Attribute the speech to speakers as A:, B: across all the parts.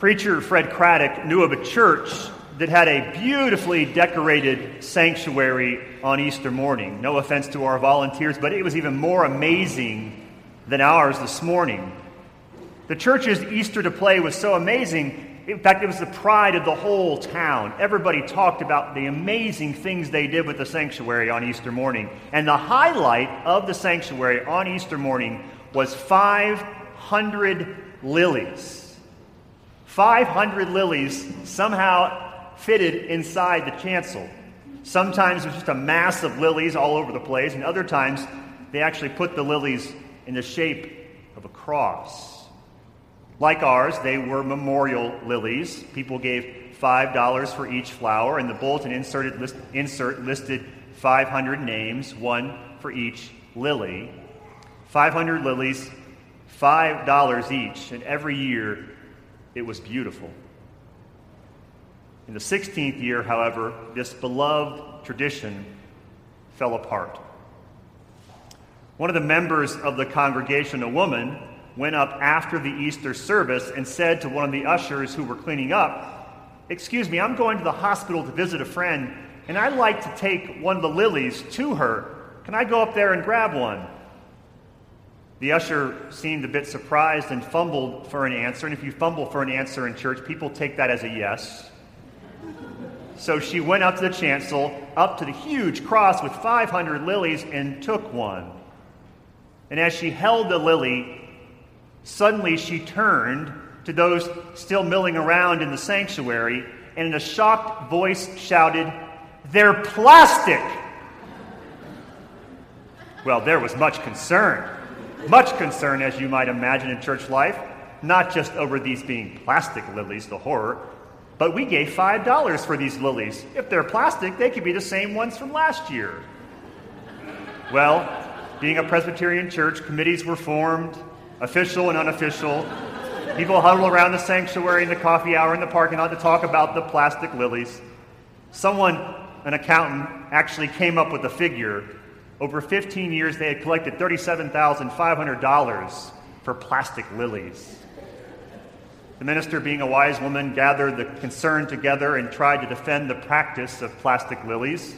A: preacher Fred Craddock knew of a church that had a beautifully decorated sanctuary on Easter morning. No offense to our volunteers, but it was even more amazing than ours this morning. The church's Easter display was so amazing. In fact, it was the pride of the whole town. Everybody talked about the amazing things they did with the sanctuary on Easter morning. And the highlight of the sanctuary on Easter morning was 500 lilies. 500 lilies somehow fitted inside the chancel. Sometimes there's just a mass of lilies all over the place, and other times they actually put the lilies in the shape of a cross. Like ours, they were memorial lilies. People gave $5 for each flower, and the bulletin inserted list, insert listed 500 names, one for each lily. 500 lilies, $5 each, and every year it was beautiful. In the 16th year, however, this beloved tradition fell apart. One of the members of the congregation, a woman, went up after the Easter service and said to one of the ushers who were cleaning up, Excuse me, I'm going to the hospital to visit a friend, and I'd like to take one of the lilies to her. Can I go up there and grab one? The usher seemed a bit surprised and fumbled for an answer. And if you fumble for an answer in church, people take that as a yes. So she went up to the chancel, up to the huge cross with 500 lilies, and took one. And as she held the lily, suddenly she turned to those still milling around in the sanctuary and in a shocked voice shouted, They're plastic! Well, there was much concern. Much concern, as you might imagine, in church life. Not just over these being plastic lilies, the horror, but we gave $5 for these lilies. If they're plastic, they could be the same ones from last year. Well, being a Presbyterian church, committees were formed, official and unofficial. People huddled around the sanctuary in the coffee hour in the parking lot to talk about the plastic lilies. Someone, an accountant, actually came up with a figure. Over 15 years, they had collected $37,500 for plastic lilies. The minister, being a wise woman, gathered the concern together and tried to defend the practice of plastic lilies.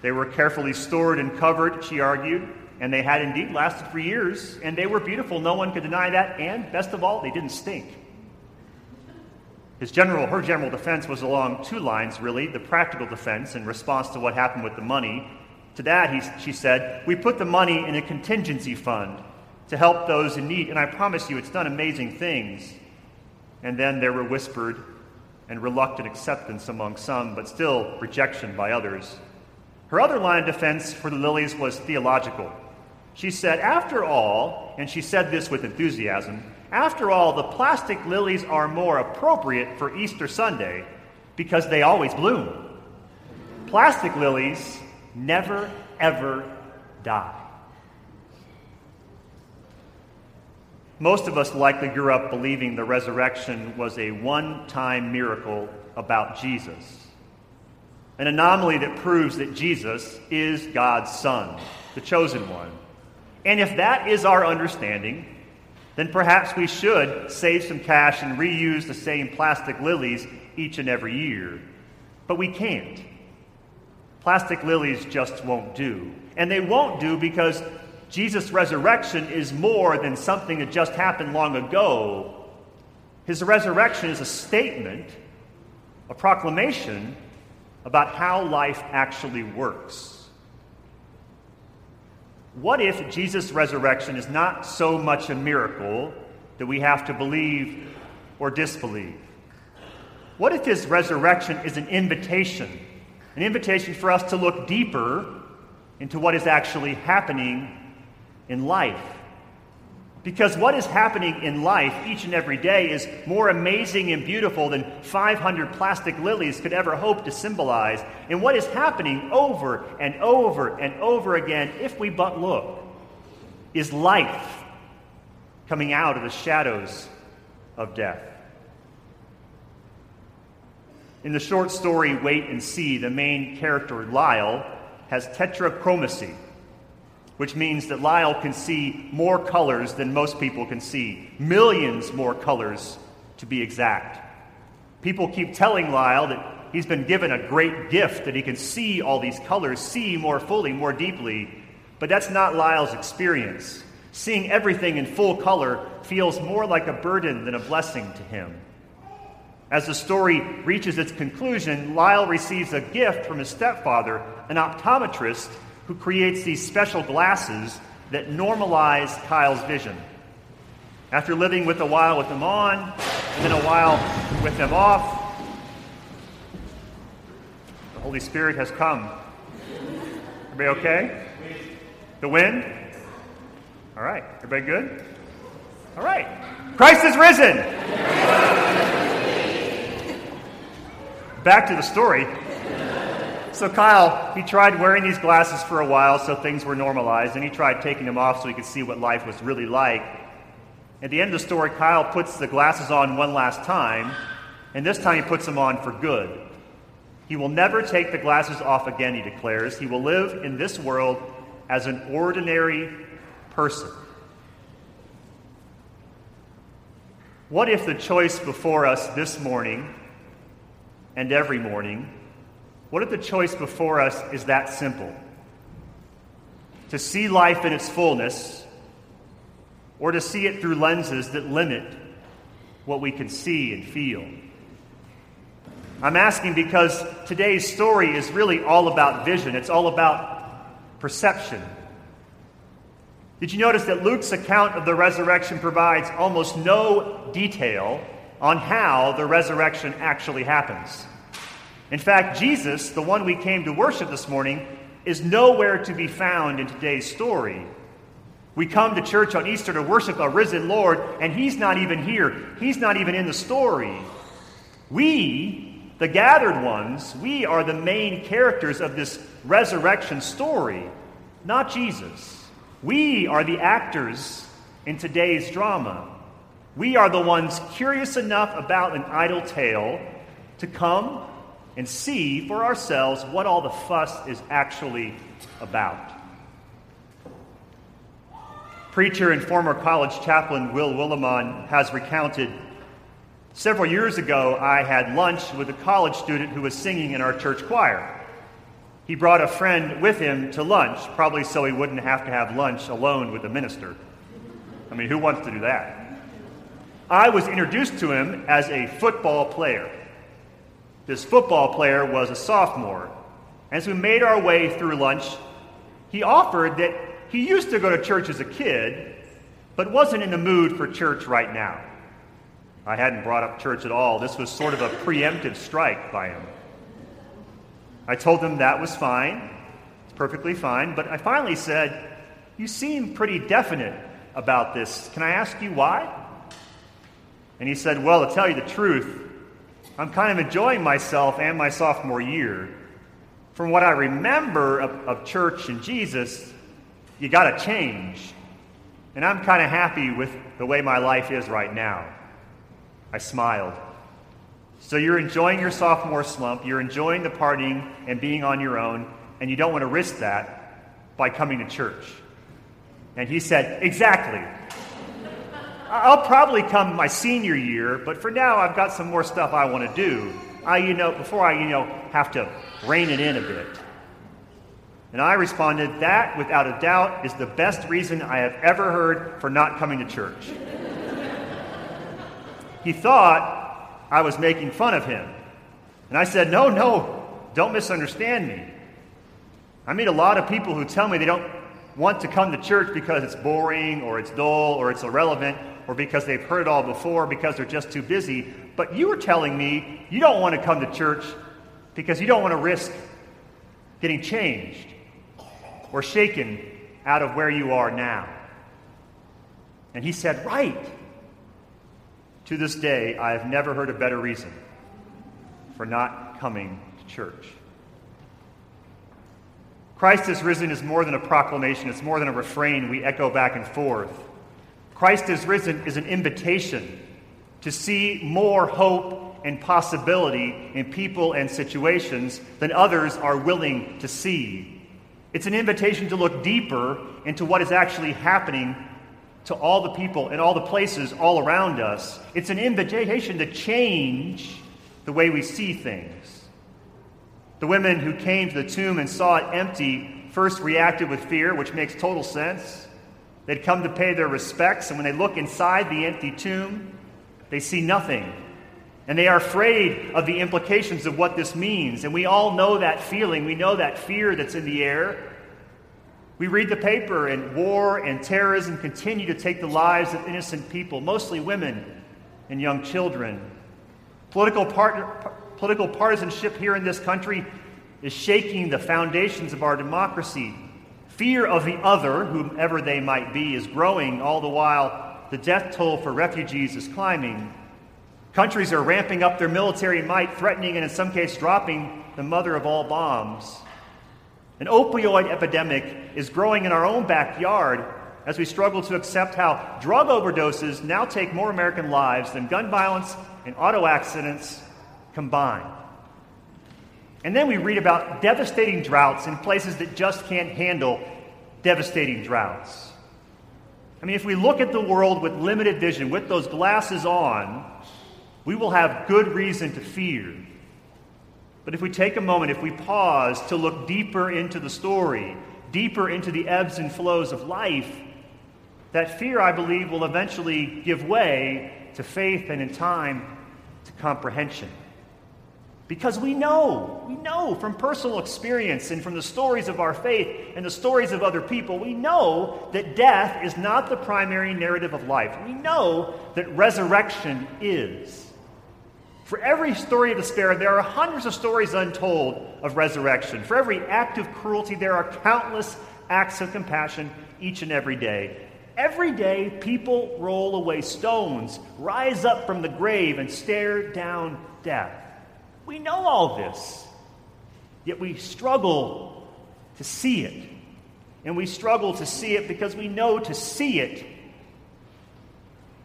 A: They were carefully stored and covered, she argued, and they had indeed lasted for years, and they were beautiful. No one could deny that, and best of all, they didn't stink. His general, her general defense was along two lines, really the practical defense in response to what happened with the money. To that, he, she said, We put the money in a contingency fund to help those in need, and I promise you, it's done amazing things. And then there were whispered and reluctant acceptance among some, but still rejection by others. Her other line of defense for the lilies was theological. She said, After all, and she said this with enthusiasm, after all, the plastic lilies are more appropriate for Easter Sunday because they always bloom. Plastic lilies never, ever die. Most of us likely grew up believing the resurrection was a one time miracle about Jesus, an anomaly that proves that Jesus is God's Son, the chosen one. And if that is our understanding, then perhaps we should save some cash and reuse the same plastic lilies each and every year. But we can't. Plastic lilies just won't do. And they won't do because Jesus' resurrection is more than something that just happened long ago. His resurrection is a statement, a proclamation about how life actually works. What if Jesus' resurrection is not so much a miracle that we have to believe or disbelieve? What if his resurrection is an invitation, an invitation for us to look deeper into what is actually happening in life. Because what is happening in life each and every day is more amazing and beautiful than 500 plastic lilies could ever hope to symbolize. And what is happening over and over and over again, if we but look, is life coming out of the shadows of death. In the short story Wait and See, the main character, Lyle, has tetrachromacy which means that Lyle can see more colors than most people can see, millions more colors to be exact. People keep telling Lyle that he's been given a great gift, that he can see all these colors, see more fully, more deeply. But that's not Lyle's experience. Seeing everything in full color feels more like a burden than a blessing to him. As the story reaches its conclusion, Lyle receives a gift from his stepfather, an optometrist who creates these special glasses that normalize Kyle's vision. After living with a while with them on, and then a while with them off, the Holy Spirit has come. Everybody okay? The wind? All right. Everybody good? All right. Christ is risen. Back to the story. So Kyle, he tried wearing these glasses for a while so things were normalized, and he tried taking them off so he could see what life was really like. At the end of the story, Kyle puts the glasses on one last time, and this time he puts them on for good. He will never take the glasses off again, he declares. He will live in this world as an ordinary person. What if the choice before us this morning and every morning, what if the choice before us is that simple? To see life in its fullness, or to see it through lenses that limit what we can see and feel? I'm asking because today's story is really all about vision, it's all about perception. Did you notice that Luke's account of the resurrection provides almost no detail on how the resurrection actually happens? In fact, Jesus, the one we came to worship this morning, is nowhere to be found in today's story. We come to church on Easter to worship a risen Lord, and he's not even here. He's not even in the story. We, the gathered ones, we are the main characters of this resurrection story, not Jesus. We are the actors in today's drama. We are the ones curious enough about an idle tale to come and see for ourselves what all the fuss is actually about. Preacher and former college chaplain Will Willimon has recounted several years ago, I had lunch with a college student who was singing in our church choir. He brought a friend with him to lunch, probably so he wouldn't have to have lunch alone with the minister. I mean, who wants to do that? I was introduced to him as a football player. This football player was a sophomore. As we made our way through lunch, he offered that he used to go to church as a kid, but wasn't in the mood for church right now. I hadn't brought up church at all. This was sort of a preemptive strike by him. I told him that was fine. It's perfectly fine. But I finally said, You seem pretty definite about this. Can I ask you why? And he said, Well, to tell you the truth, I'm kind of enjoying myself and my sophomore year. From what I remember of, of church and Jesus, you got to change. And I'm kind of happy with the way my life is right now. I smiled. So you're enjoying your sophomore slump, you're enjoying the partying and being on your own, and you don't want to risk that by coming to church. And he said, Exactly. I'll probably come my senior year, but for now I've got some more stuff I want to do. I, you know, before I, you know, have to rein it in a bit. And I responded, That, without a doubt, is the best reason I have ever heard for not coming to church. he thought I was making fun of him. And I said, No, no, don't misunderstand me. I meet a lot of people who tell me they don't want to come to church because it's boring or it's dull or it's irrelevant or because they've heard it all before because they're just too busy. But you were telling me you don't want to come to church because you don't want to risk getting changed or shaken out of where you are now. And he said, Right. To this day, I have never heard a better reason for not coming to church. Christ is risen is more than a proclamation, it's more than a refrain we echo back and forth. Christ is risen is an invitation to see more hope and possibility in people and situations than others are willing to see. It's an invitation to look deeper into what is actually happening to all the people and all the places all around us. It's an invitation to change the way we see things. The women who came to the tomb and saw it empty first reacted with fear, which makes total sense. They'd come to pay their respects, and when they look inside the empty tomb, they see nothing. And they are afraid of the implications of what this means. And we all know that feeling. We know that fear that's in the air. We read the paper, and war and terrorism continue to take the lives of innocent people, mostly women and young children. Political, part, political partisanship here in this country is shaking the foundations of our democracy. Fear of the other, whomever they might be, is growing, all the while the death toll for refugees is climbing. Countries are ramping up their military might, threatening and in some cases dropping the mother of all bombs. An opioid epidemic is growing in our own backyard as we struggle to accept how drug overdoses now take more American lives than gun violence and auto accidents combined. And then we read about devastating droughts in places that just can't handle devastating droughts. I mean, if we look at the world with limited vision, with those glasses on, we will have good reason to fear. But if we take a moment, if we pause to look deeper into the story, deeper into the ebbs and flows of life, that fear, I believe, will eventually give way to faith and in time to comprehension. Because we know, we know from personal experience and from the stories of our faith and the stories of other people, we know that death is not the primary narrative of life. We know that resurrection is. For every story of despair, there are hundreds of stories untold of resurrection. For every act of cruelty, there are countless acts of compassion each and every day. Every day, people roll away stones, rise up from the grave, and stare down death. We know all this, yet we struggle to see it. And we struggle to see it because we know to see it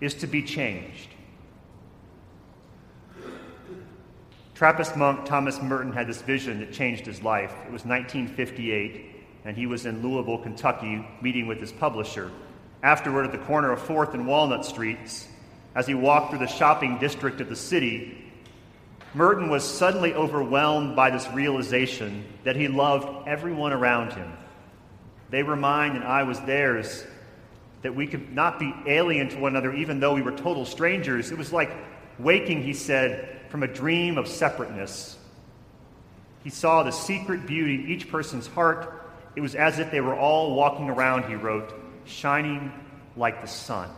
A: is to be changed. Trappist monk Thomas Merton had this vision that changed his life. It was 1958, and he was in Louisville, Kentucky, meeting with his publisher. Afterward, at the corner of 4th and Walnut Streets, as he walked through the shopping district of the city, Merton was suddenly overwhelmed by this realization that he loved everyone around him. They were mine and I was theirs, that we could not be alien to one another even though we were total strangers. It was like waking, he said, from a dream of separateness. He saw the secret beauty in each person's heart. It was as if they were all walking around, he wrote, shining like the sun.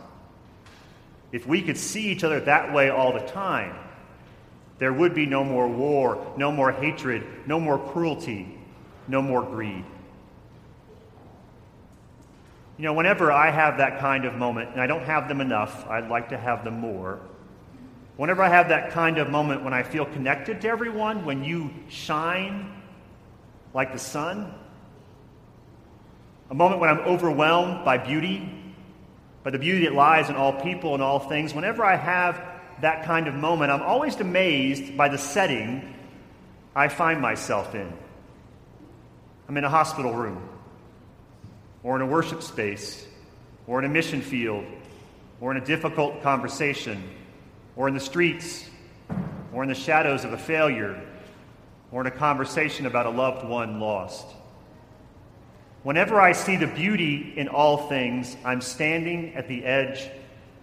A: If we could see each other that way all the time, there would be no more war, no more hatred, no more cruelty, no more greed. You know, whenever I have that kind of moment, and I don't have them enough, I'd like to have them more. Whenever I have that kind of moment when I feel connected to everyone, when you shine like the sun, a moment when I'm overwhelmed by beauty, by the beauty that lies in all people and all things, whenever I have that kind of moment, I'm always amazed by the setting I find myself in. I'm in a hospital room, or in a worship space, or in a mission field, or in a difficult conversation, or in the streets, or in the shadows of a failure, or in a conversation about a loved one lost. Whenever I see the beauty in all things, I'm standing at the edge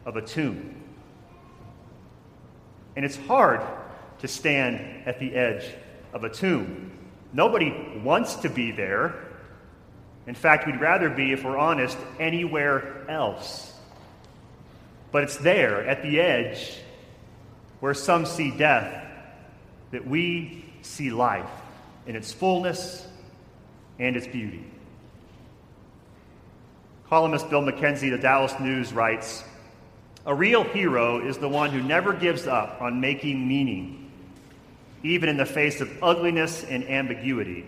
A: of a tomb. And it's hard to stand at the edge of a tomb. Nobody wants to be there. In fact, we'd rather be, if we're honest, anywhere else. But it's there, at the edge, where some see death, that we see life in its fullness and its beauty. Columnist Bill McKenzie, the Dallas News, writes a real hero is the one who never gives up on making meaning, even in the face of ugliness and ambiguity.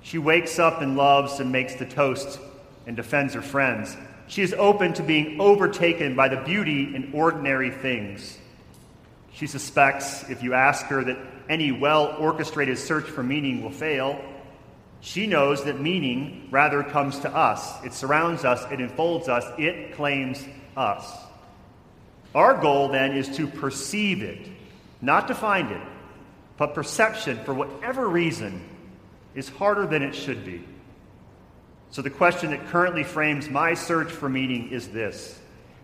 A: She wakes up and loves and makes the toast and defends her friends. She is open to being overtaken by the beauty in ordinary things. She suspects, if you ask her, that any well orchestrated search for meaning will fail. She knows that meaning rather comes to us. It surrounds us, it enfolds us, it claims us. Our goal then is to perceive it, not to find it, but perception, for whatever reason, is harder than it should be. So the question that currently frames my search for meaning is this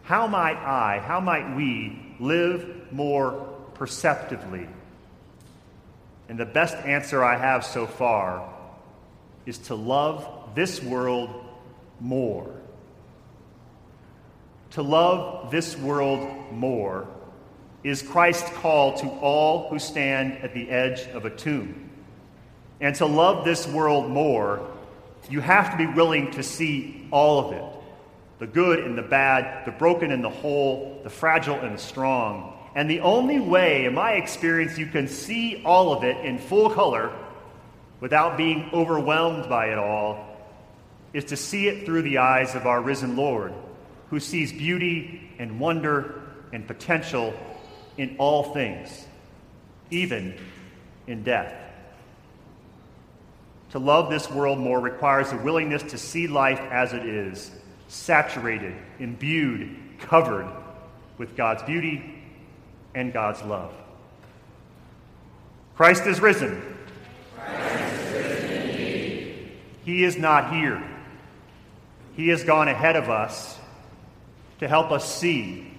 A: How might I, how might we live more perceptively? And the best answer I have so far is to love this world more. To love this world more is Christ's call to all who stand at the edge of a tomb. And to love this world more, you have to be willing to see all of it the good and the bad, the broken and the whole, the fragile and the strong. And the only way, in my experience, you can see all of it in full color without being overwhelmed by it all is to see it through the eyes of our risen Lord, who sees beauty and wonder and potential in all things, even in death. To love this world more requires a willingness to see life as it is, saturated, imbued, covered with God's beauty and God's love. Christ is risen. He is not here. He has gone ahead of us to help us see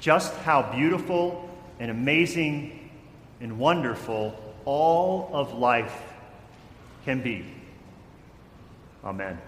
A: just how beautiful and amazing and wonderful all of life can be. Amen.